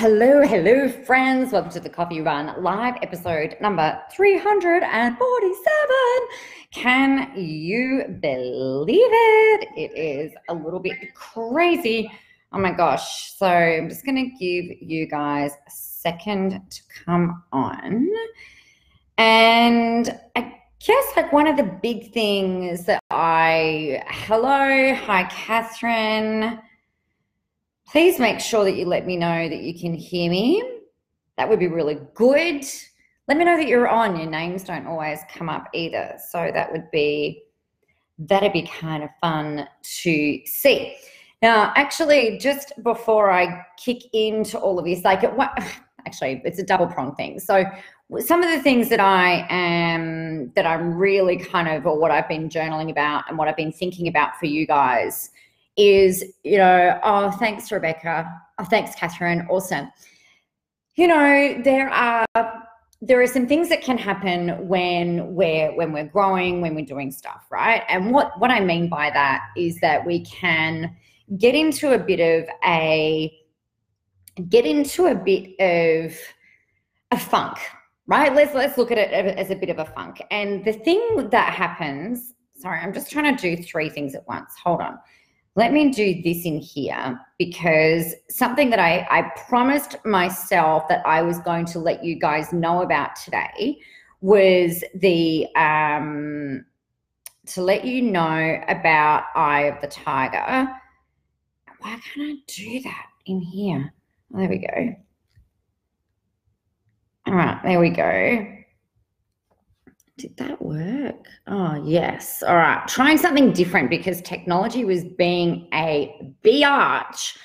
Hello, hello, friends. Welcome to the Coffee Run live episode number 347. Can you believe it? It is a little bit crazy. Oh my gosh. So I'm just going to give you guys a second to come on. And I guess like one of the big things that I, hello, hi, Catherine. Please make sure that you let me know that you can hear me. That would be really good. Let me know that you're on. Your names don't always come up either. So that would be that'd be kind of fun to see. Now, actually, just before I kick into all of this, like, what, actually, it's a double prong thing. So, some of the things that I am that I'm really kind of, or what I've been journaling about, and what I've been thinking about for you guys is, you know, oh, thanks, Rebecca. Oh, thanks, Catherine. Awesome. You know, there are there are some things that can happen when we're when we're growing, when we're doing stuff, right? And what what I mean by that is that we can get into a bit of a get into a bit of a funk, right? Let's let's look at it as a bit of a funk. And the thing that happens, sorry, I'm just trying to do three things at once. Hold on let me do this in here because something that I, I promised myself that I was going to let you guys know about today was the um, to let you know about Eye of the Tiger. Why can't I do that in here? there we go. All right, there we go. Did that work? Oh, yes. All right. Trying something different because technology was being a biatch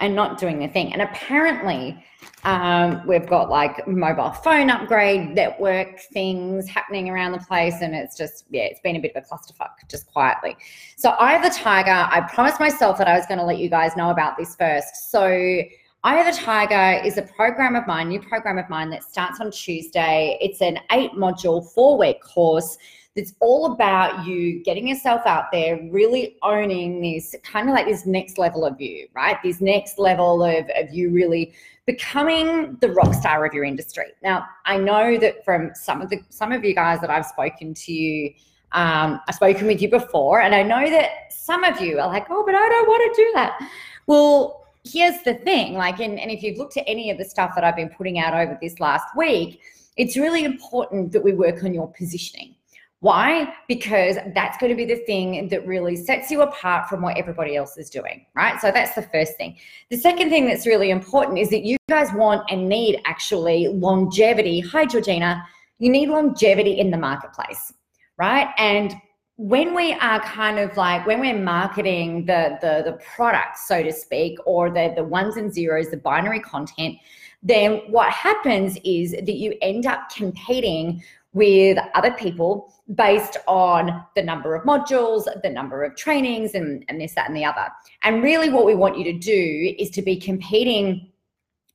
and not doing the thing. And apparently, um, we've got like mobile phone upgrade, network things happening around the place. And it's just, yeah, it's been a bit of a clusterfuck, just quietly. So, Eye of the Tiger. I promised myself that I was going to let you guys know about this first. So, Eye of the Tiger is a program of mine, new program of mine that starts on Tuesday. It's an eight module, four week course that's all about you getting yourself out there, really owning this kind of like this next level of you, right? This next level of, of you really becoming the rock star of your industry. Now, I know that from some of the some of you guys that I've spoken to you, um, I've spoken with you before, and I know that some of you are like, oh, but I don't want to do that. Well, here's the thing like and, and if you've looked at any of the stuff that i've been putting out over this last week it's really important that we work on your positioning. Why? Because that's going to be the thing that really sets you apart from what everybody else is doing right? So that's the first thing. The second thing that's really important is that you guys want and need actually longevity. Hi georgina. You need longevity in the marketplace right? And when we are kind of like when we're marketing the the the product so to speak or the the ones and zeros the binary content then what happens is that you end up competing with other people based on the number of modules the number of trainings and and this that and the other. And really what we want you to do is to be competing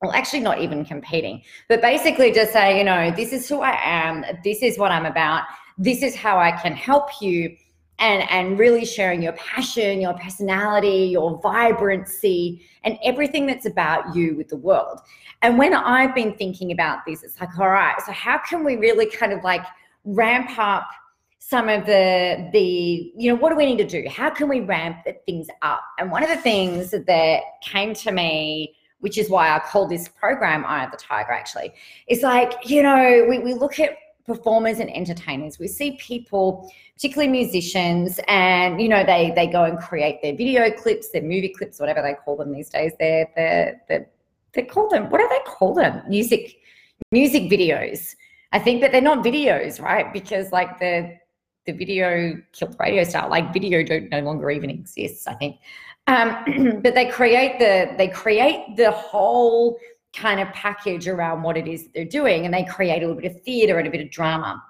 well, actually, not even competing, but basically just say, you know, this is who I am, this is what I'm about, this is how I can help you and and really sharing your passion, your personality, your vibrancy and everything that's about you with the world. And when I've been thinking about this, it's like, all right, so how can we really kind of like ramp up some of the the you know what do we need to do how can we ramp things up and one of the things that came to me which is why i call this program eye of the tiger actually is like you know we, we look at performers and entertainers. We see people, particularly musicians, and you know they they go and create their video clips, their movie clips, whatever they call them these days. They're they're they're, they call them what do they call them? Music music videos. I think that they're not videos, right? Because like the the video killed radio star, like video don't no longer even exists. I think. Um, but they create the they create the whole kind of package around what it is that they're doing and they create a little bit of theater and a bit of drama.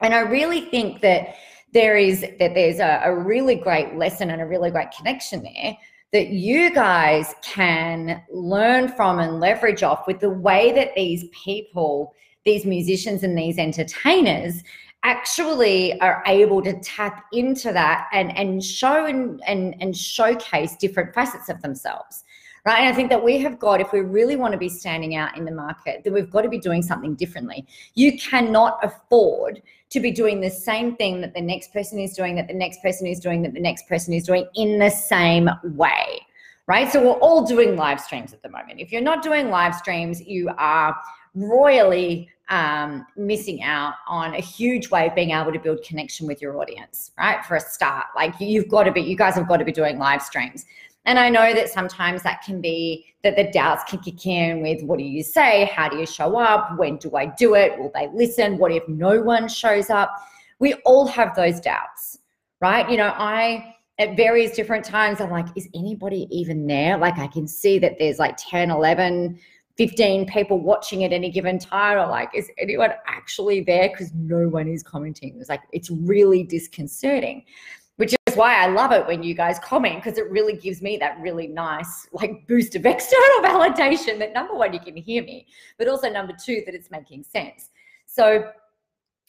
And I really think that there is that there's a, a really great lesson and a really great connection there that you guys can learn from and leverage off with the way that these people, these musicians and these entertainers actually are able to tap into that and, and show and, and, and showcase different facets of themselves right? And I think that we have got, if we really want to be standing out in the market, then we've got to be doing something differently. You cannot afford to be doing the same thing that the next person is doing, that the next person is doing, that the next person is doing in the same way, right? So we're all doing live streams at the moment. If you're not doing live streams, you are royally um, missing out on a huge way of being able to build connection with your audience, right? For a start, like you've got to be, you guys have got to be doing live streams. And I know that sometimes that can be that the doubts can kick in with what do you say? How do you show up? When do I do it? Will they listen? What if no one shows up? We all have those doubts, right? You know, I, at various different times, I'm like, is anybody even there? Like, I can see that there's like 10, 11, 15 people watching at any given time or like is anyone actually there because no one is commenting it's like it's really disconcerting why i love it when you guys comment because it really gives me that really nice like boost of external validation that number one you can hear me but also number two that it's making sense. So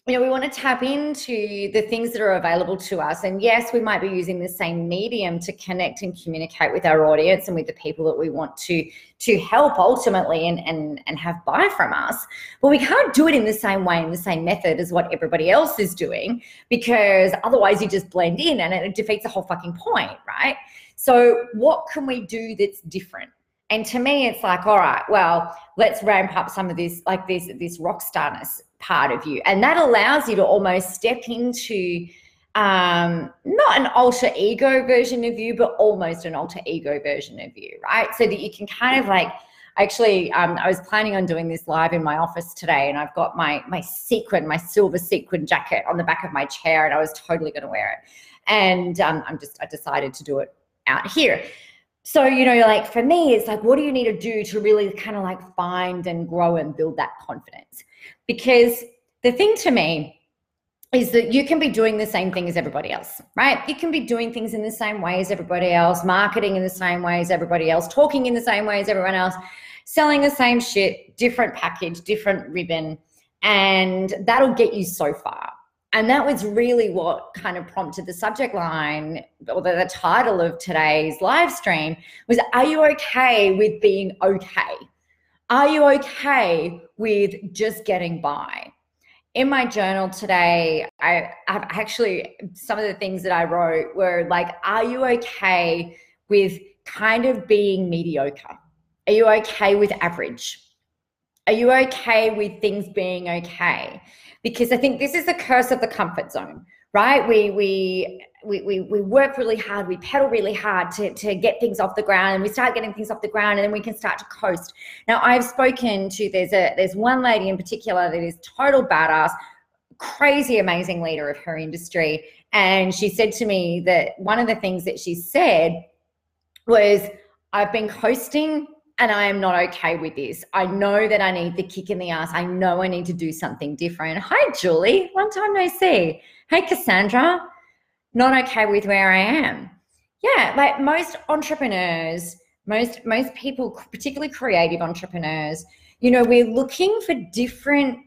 you know, we want to tap into the things that are available to us. And yes, we might be using the same medium to connect and communicate with our audience and with the people that we want to to help ultimately and and and have buy from us. But we can't do it in the same way, in the same method as what everybody else is doing, because otherwise you just blend in and it defeats the whole fucking point, right? So what can we do that's different? And to me, it's like, all right, well, let's ramp up some of this, like this, this rock starness part of you. And that allows you to almost step into um, not an alter ego version of you, but almost an alter ego version of you, right? So that you can kind of like, actually, um, I was planning on doing this live in my office today, and I've got my my sequin, my silver sequin jacket on the back of my chair, and I was totally going to wear it. And um, I'm just, I decided to do it out here. So, you know, like for me, it's like, what do you need to do to really kind of like find and grow and build that confidence? Because the thing to me is that you can be doing the same thing as everybody else, right? You can be doing things in the same way as everybody else, marketing in the same way as everybody else, talking in the same way as everyone else, selling the same shit, different package, different ribbon, and that'll get you so far. And that was really what kind of prompted the subject line or the, the title of today's live stream was Are you okay with being okay? Are you okay with just getting by? In my journal today, I have actually some of the things that I wrote were like, Are you okay with kind of being mediocre? Are you okay with average? Are you okay with things being okay? Because I think this is the curse of the comfort zone, right? We we we, we, we work really hard, we pedal really hard to, to get things off the ground and we start getting things off the ground and then we can start to coast. Now I've spoken to there's a there's one lady in particular that is total badass, crazy amazing leader of her industry. And she said to me that one of the things that she said was, I've been coasting and I am not okay with this. I know that I need the kick in the ass. I know I need to do something different. Hi, Julie. Long time no see. Hey, Cassandra not okay with where I am. Yeah, like most entrepreneurs, most most people, particularly creative entrepreneurs, you know, we're looking for different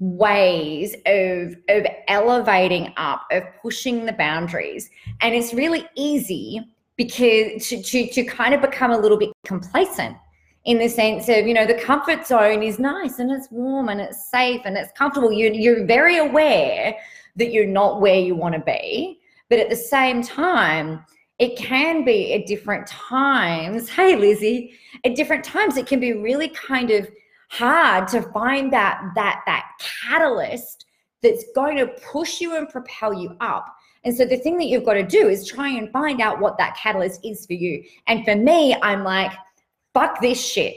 ways of of elevating up, of pushing the boundaries. And it's really easy because to, to, to kind of become a little bit complacent in the sense of you know the comfort zone is nice and it's warm and it's safe and it's comfortable you, you're very aware that you're not where you want to be but at the same time, it can be at different times. Hey, Lizzie, at different times, it can be really kind of hard to find that that that catalyst that's going to push you and propel you up. And so the thing that you've got to do is try and find out what that catalyst is for you. And for me, I'm like, fuck this shit.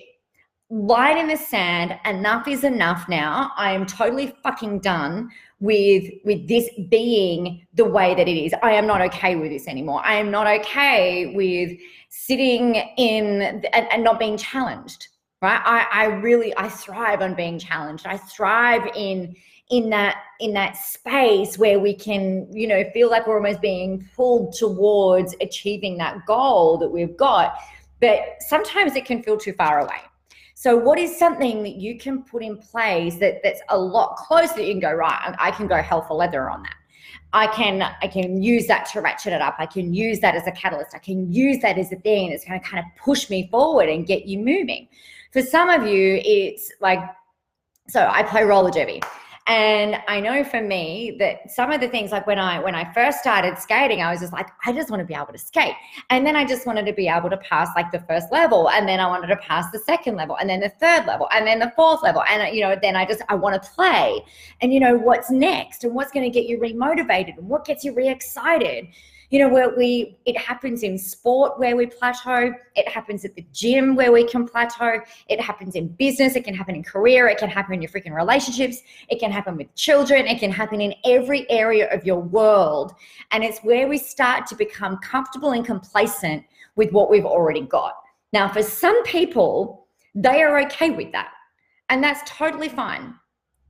Line in the sand. Enough is enough now. I am totally fucking done with with this being the way that it is i am not okay with this anymore i am not okay with sitting in and, and not being challenged right I, I really i thrive on being challenged i thrive in in that in that space where we can you know feel like we're almost being pulled towards achieving that goal that we've got but sometimes it can feel too far away so, what is something that you can put in place that that's a lot closer that you can go right? I can go hell for leather on that. I can I can use that to ratchet it up. I can use that as a catalyst. I can use that as a thing that's going to kind of push me forward and get you moving. For some of you, it's like so I play roller derby. And I know for me that some of the things like when I when I first started skating, I was just like, I just want to be able to skate. And then I just wanted to be able to pass like the first level. And then I wanted to pass the second level and then the third level and then the fourth level. And you know, then I just I want to play. And you know, what's next and what's going to get you remotivated and what gets you re-excited you know where we it happens in sport where we plateau it happens at the gym where we can plateau it happens in business it can happen in career it can happen in your freaking relationships it can happen with children it can happen in every area of your world. And it's where we start to become comfortable and complacent with what we've already got. Now for some people they are okay with that. And that's totally fine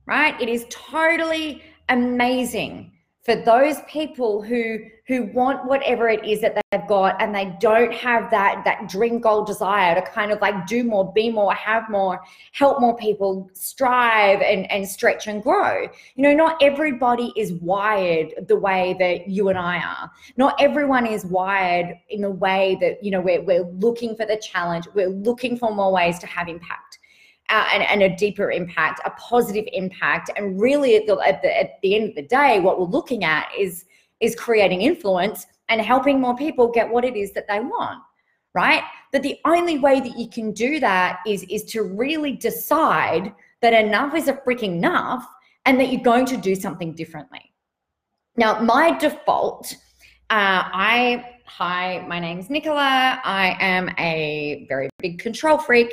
right? It is totally amazing for those people who who want whatever it is that they've got and they don't have that that dream goal desire to kind of like do more be more have more help more people strive and and stretch and grow. You know not everybody is wired the way that you and i are. Not everyone is wired in the way that you know we're, we're looking for the challenge we're looking for more ways to have impact uh, and, and, a deeper impact, a positive impact. And really, at the, at the, at the end of the day, what we're looking at is is creating influence and helping more people get what it is that they want right? But the only way that you can do that is is to really decide that enough is a freaking enough and that you're going to do something differently. Now my default uh, i hi my name's nicola. I am a very big control freak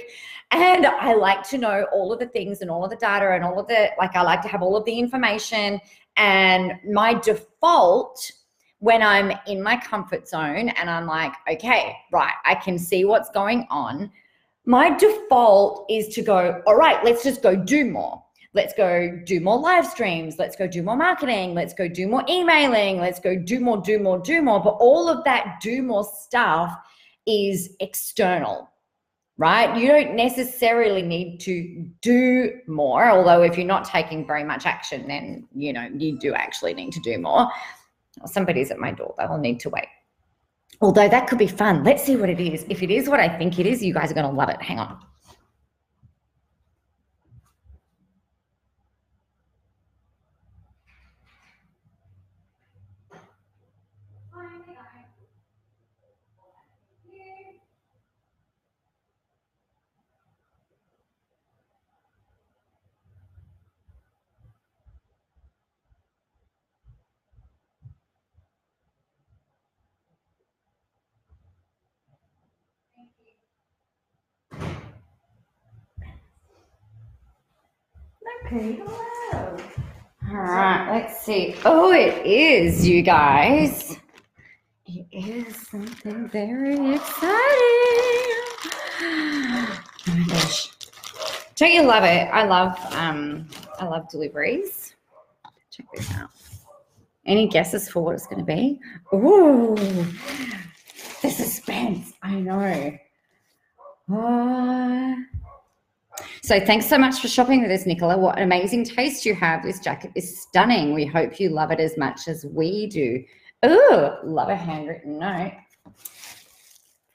and I like to know all of the things and all of the data and all of the, like, I like to have all of the information. And my default when I'm in my comfort zone and I'm like, okay, right, I can see what's going on. My default is to go, all right, let's just go do more. Let's go do more live streams. Let's go do more marketing. Let's go do more emailing. Let's go do more, do more, do more. But all of that do more stuff is external right? You don't necessarily need to do more, although if you're not taking very much action, then you know you do actually need to do more. Somebody's at my door, they will need to wait. Although that could be fun. Let's see what it is. If it is what I think it is, you guys are going to love it. Hang on. Okay, hello. All right, let's see. Oh, it is, you guys. It is something very exciting. Oh my gosh. Don't you love it? I love um I love deliveries. Check this out. Any guesses for what it's gonna be? Ooh, the suspense. I know. What? So thanks so much for shopping with us, Nicola. What an amazing taste you have. This jacket is stunning. We hope you love it as much as we do. Oh, love a handwritten note.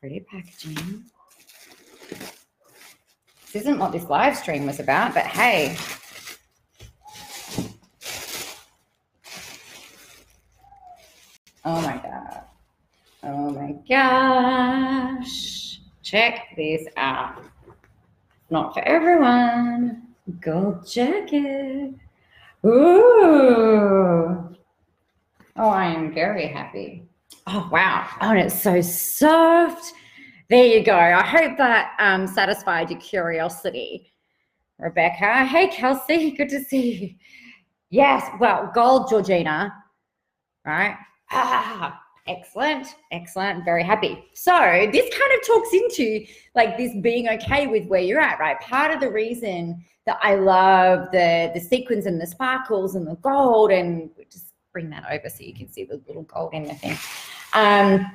Pretty packaging. This isn't what this live stream was about, but hey. Oh my God. Oh my gosh. Check this out. Not for everyone. Gold jacket. Ooh. Oh, I am very happy. Oh, wow. Oh, and it's so soft. There you go. I hope that um, satisfied your curiosity. Rebecca. Hey, Kelsey. Good to see you. Yes. Well, gold, Georgina. Right? Ah, Excellent, excellent, very happy. So this kind of talks into like this being okay with where you're at, right? Part of the reason that I love the the sequins and the sparkles and the gold, and just bring that over so you can see the little gold in the thing. Um,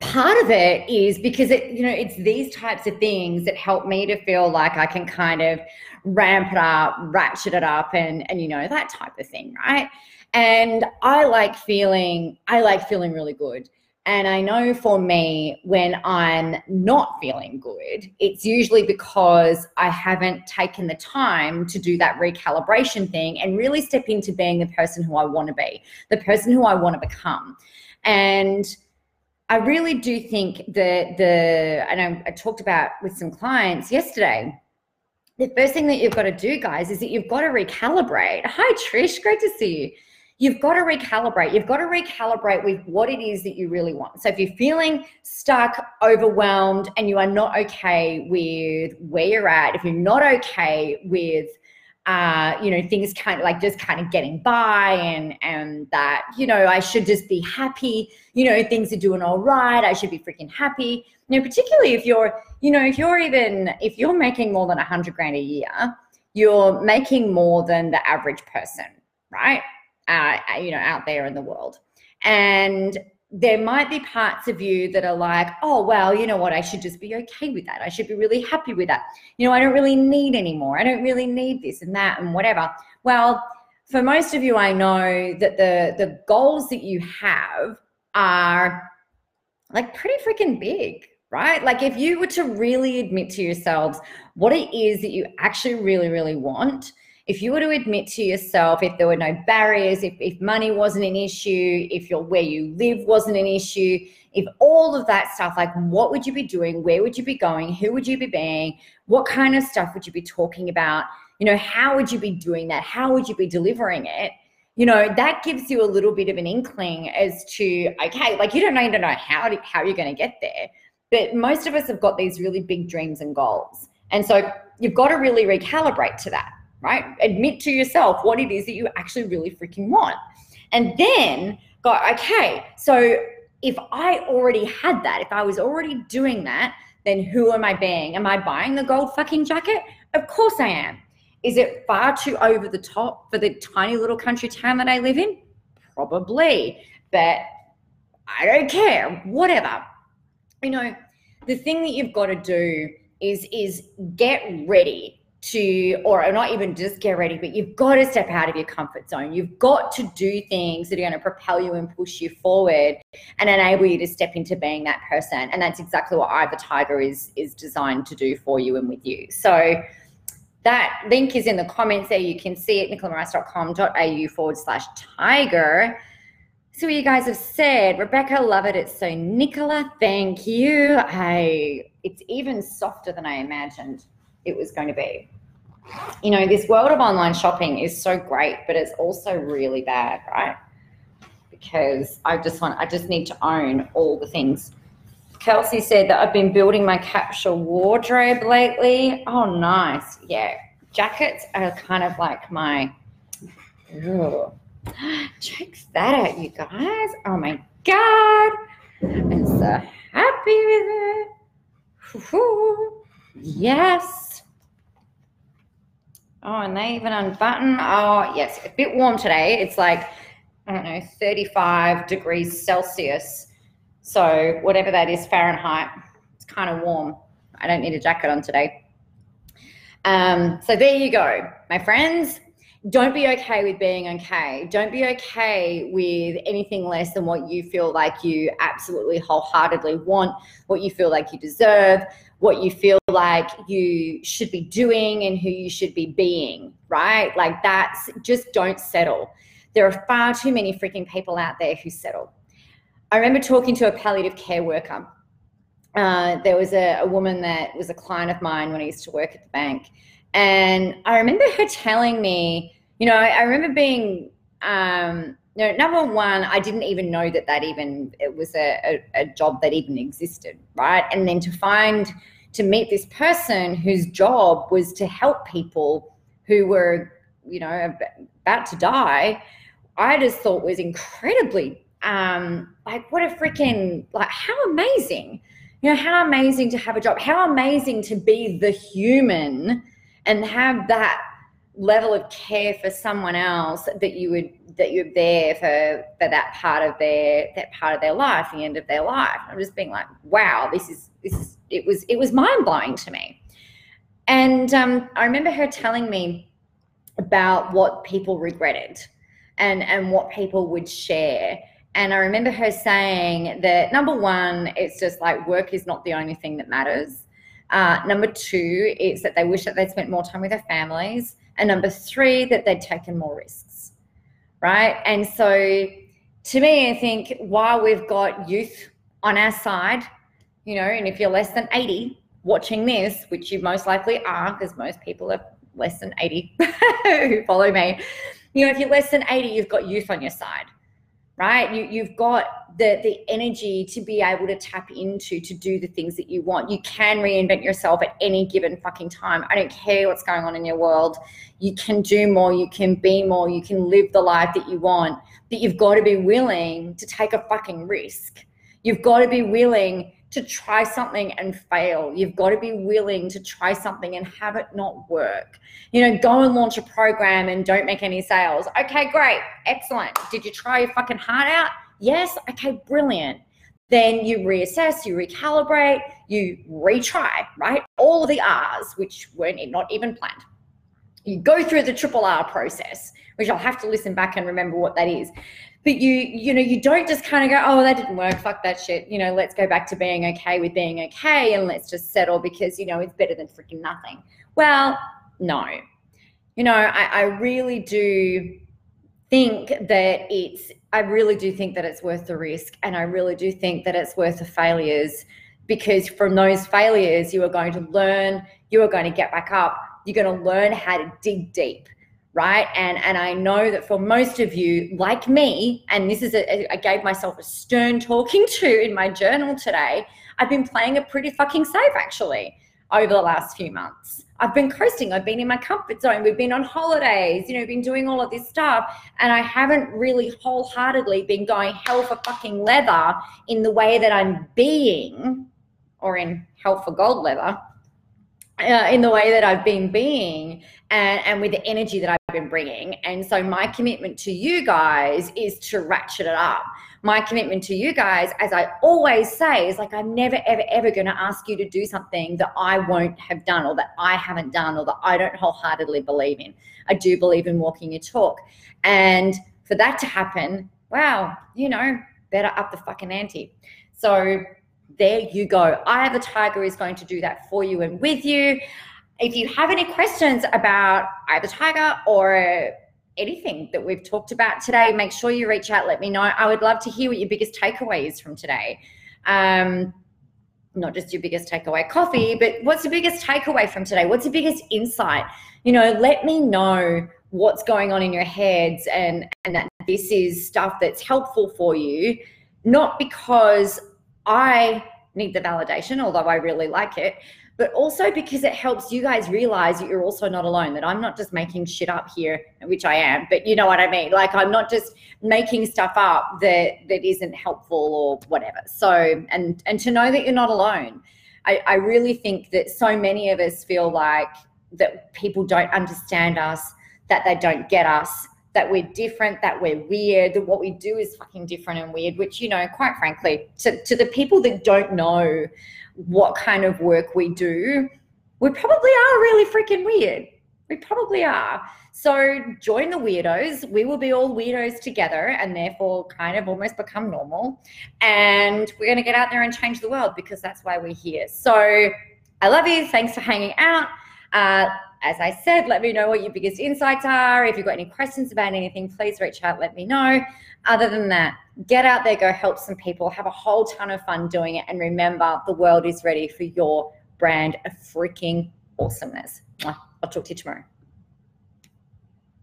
part of it is because it, you know, it's these types of things that help me to feel like I can kind of ramp it up, ratchet it up, and and you know that type of thing, right? And I like feeling, I like feeling really good. And I know for me, when I'm not feeling good, it's usually because I haven't taken the time to do that recalibration thing and really step into being the person who I want to be, the person who I want to become. And I really do think that the, and I, I talked about with some clients yesterday, the first thing that you've got to do, guys, is that you've got to recalibrate. Hi, Trish, great to see you you've got to recalibrate. You've got to recalibrate with what it is that you really want. So if you're feeling stuck, overwhelmed, and you are not okay with where you're at, if you're not okay with uh, you know, things kind of like just kind of getting by and and that, you know, I should just be happy, you know, things are doing all right. I should be freaking happy. You know, particularly if you're, you know, if you're even if you're making more than a hundred grand a year, you're making more than the average person, right? Uh, you know, out there in the world. And there might be parts of you that are like, oh, well, you know what? I should just be okay with that. I should be really happy with that. You know, I don't really need anymore. I don't really need this and that and whatever. Well, for most of you, I know that the the goals that you have are like pretty freaking big, right? Like if you were to really admit to yourselves what it is that you actually really, really want, if you were to admit to yourself if there were no barriers if, if money wasn't an issue if your where you live wasn't an issue if all of that stuff like what would you be doing? Where would you be going? Who would you be being? What kind of stuff would you be talking about? You know how would you be doing that? How would you be delivering it? You know that gives you a little bit of an inkling as to okay like you don't need to know how to, how you're going to get there. But most of us have got these really big dreams and goals. And so you've got to really recalibrate to that right? Admit to yourself what it is that you actually really freaking want. And then go, okay, so if I already had that, if I was already doing that, then who am I being? Am I buying the gold fucking jacket? Of course I am. Is it far too over the top for the tiny little country town that I live in? Probably. But I don't care. Whatever. You know, the thing that you've got to do is is get ready to, or not even just get ready, but you've got to step out of your comfort zone. You've got to do things that are going to propel you and push you forward and enable you to step into being that person. And that's exactly what I, the Tiger, is is designed to do for you and with you. So that link is in the comments there. You can see it, nicolamoras.com.au forward slash tiger. So you guys have said, Rebecca, love it. It's so Nicola, thank you. I it's even softer than I imagined it was going to be. You know, this world of online shopping is so great, but it's also really bad, right? Because I just want, I just need to own all the things. Kelsey said that I've been building my capsule wardrobe lately. Oh, nice. Yeah. Jackets are kind of like my, ugh. check that out, you guys. Oh my God. I'm so happy with it. Yes. Oh, and they even unbutton. Oh, yes, a bit warm today. It's like, I don't know, 35 degrees Celsius. So, whatever that is Fahrenheit, it's kind of warm. I don't need a jacket on today. Um, so, there you go, my friends. Don't be okay with being okay. Don't be okay with anything less than what you feel like you absolutely wholeheartedly want, what you feel like you deserve, what you feel like you should be doing and who you should be being, right? Like that's just don't settle. There are far too many freaking people out there who settle. I remember talking to a palliative care worker. Uh, there was a, a woman that was a client of mine when I used to work at the bank. And I remember her telling me, you know, I, I remember being um, number one, I didn't even know that that even it was a, a, a, job that even existed, right? And then to find to meet this person whose job was to help people who were, you know, about to die, I just thought was incredibly um, like what a freaking like how amazing, you know, how amazing to have a job, how amazing to be the human and have that level of care for someone else that you would that you're there for for that part of their that part of their life, the end of their life. I'm just being like, wow, this is this is it was it was mind blowing to me. And um, I remember her telling me about what people regretted. and and what people would share. And I remember her saying that number one, it's just like work is not the only thing that matters. Uh, number two, is that they wish that they'd spent more time with their families. And number three, that they'd taken more risks. Right. And so to me, I think while we've got youth on our side, you know, and if you're less than 80 watching this, which you most likely are, because most people are less than 80 who follow me, you know, if you're less than 80, you've got youth on your side right? You, you've got the, the energy to be able to tap into to do the things that you want. You can reinvent yourself at any given fucking time. I don't care what's going on in your world. You can do more, you can be more, you can live the life that you want, but you've got to be willing to take a fucking risk. You've got to be willing to try something and fail. You've got to be willing to try something and have it not work. You know, go and launch a program and don't make any sales. Okay, great. Excellent. Did you try your fucking heart out? Yes. Okay, brilliant. Then you reassess, you recalibrate, you retry, right? All the R's, which weren't not even planned. You go through the triple R process, which I'll have to listen back and remember what that is. But you you know you don't just kind of go oh that didn't work fuck that shit you know let's go back to being okay with being okay and let's just settle because you know it's better than freaking nothing. Well no. You know I, I really do think that it's i really do think that it's worth the risk and i really do think that it's worth the failures because from those failures you are going to learn you are going to get back up you're going to learn how to dig deep right? And and i know that for most of you like me and this is a, I gave myself a stern talking to in my journal today i've been playing it pretty fucking safe actually over the last few months. I've been coasting i've been in my comfort zone we've been on holidays you know been doing all of this stuff and i haven't really wholeheartedly been going hell for fucking leather in the way that i'm being or in hell for gold leather uh, in the way that I've been being and, and with the energy that I've been bringing. And so my commitment to you guys is to ratchet it up. My commitment to you guys, as I always say, is like I'm never, ever, ever going to ask you to do something that I won't have done or that I haven't done or that I don't wholeheartedly believe in. I do believe in walking your talk. And for that to happen, wow, you know, better up the fucking ante. So there you go. I have a tiger is going to do that for you and with you. If you have any questions about either tiger or anything that we've talked about today, make sure you reach out. Let me know. I would love to hear what your biggest takeaway is from today. Um, not just your biggest takeaway coffee, but what's the biggest takeaway from today? What's the biggest insight? You know, let me know what's going on in your heads and and that this is stuff that's helpful for you, not because I need the validation, although I really like it, but also because it helps you guys realize that you're also not alone, that I'm not just making shit up here, which I am, but you know what I mean? Like I'm not just making stuff up that that isn't helpful or whatever. So and and to know that you're not alone. I, I really think that so many of us feel like that people don't understand us, that they don't get us, that we're different, that we're weird, that what we do is fucking different and weird, which, you know, quite frankly, to, to the people that don't know what kind of work we do, we probably are really freaking weird. We probably are. So join the weirdos. We will be all weirdos together and therefore kind of almost become normal. And we're going to get out there and change the world because that's why we're here. So I love you. Thanks for hanging out. Uh, as I said, let me know what your biggest insights are. If you've got any questions about anything, please reach out, let me know. Other than that, get out there, go help some people, have a whole ton of fun doing it. And remember, the world is ready for your brand of freaking awesomeness. I'll talk to you tomorrow.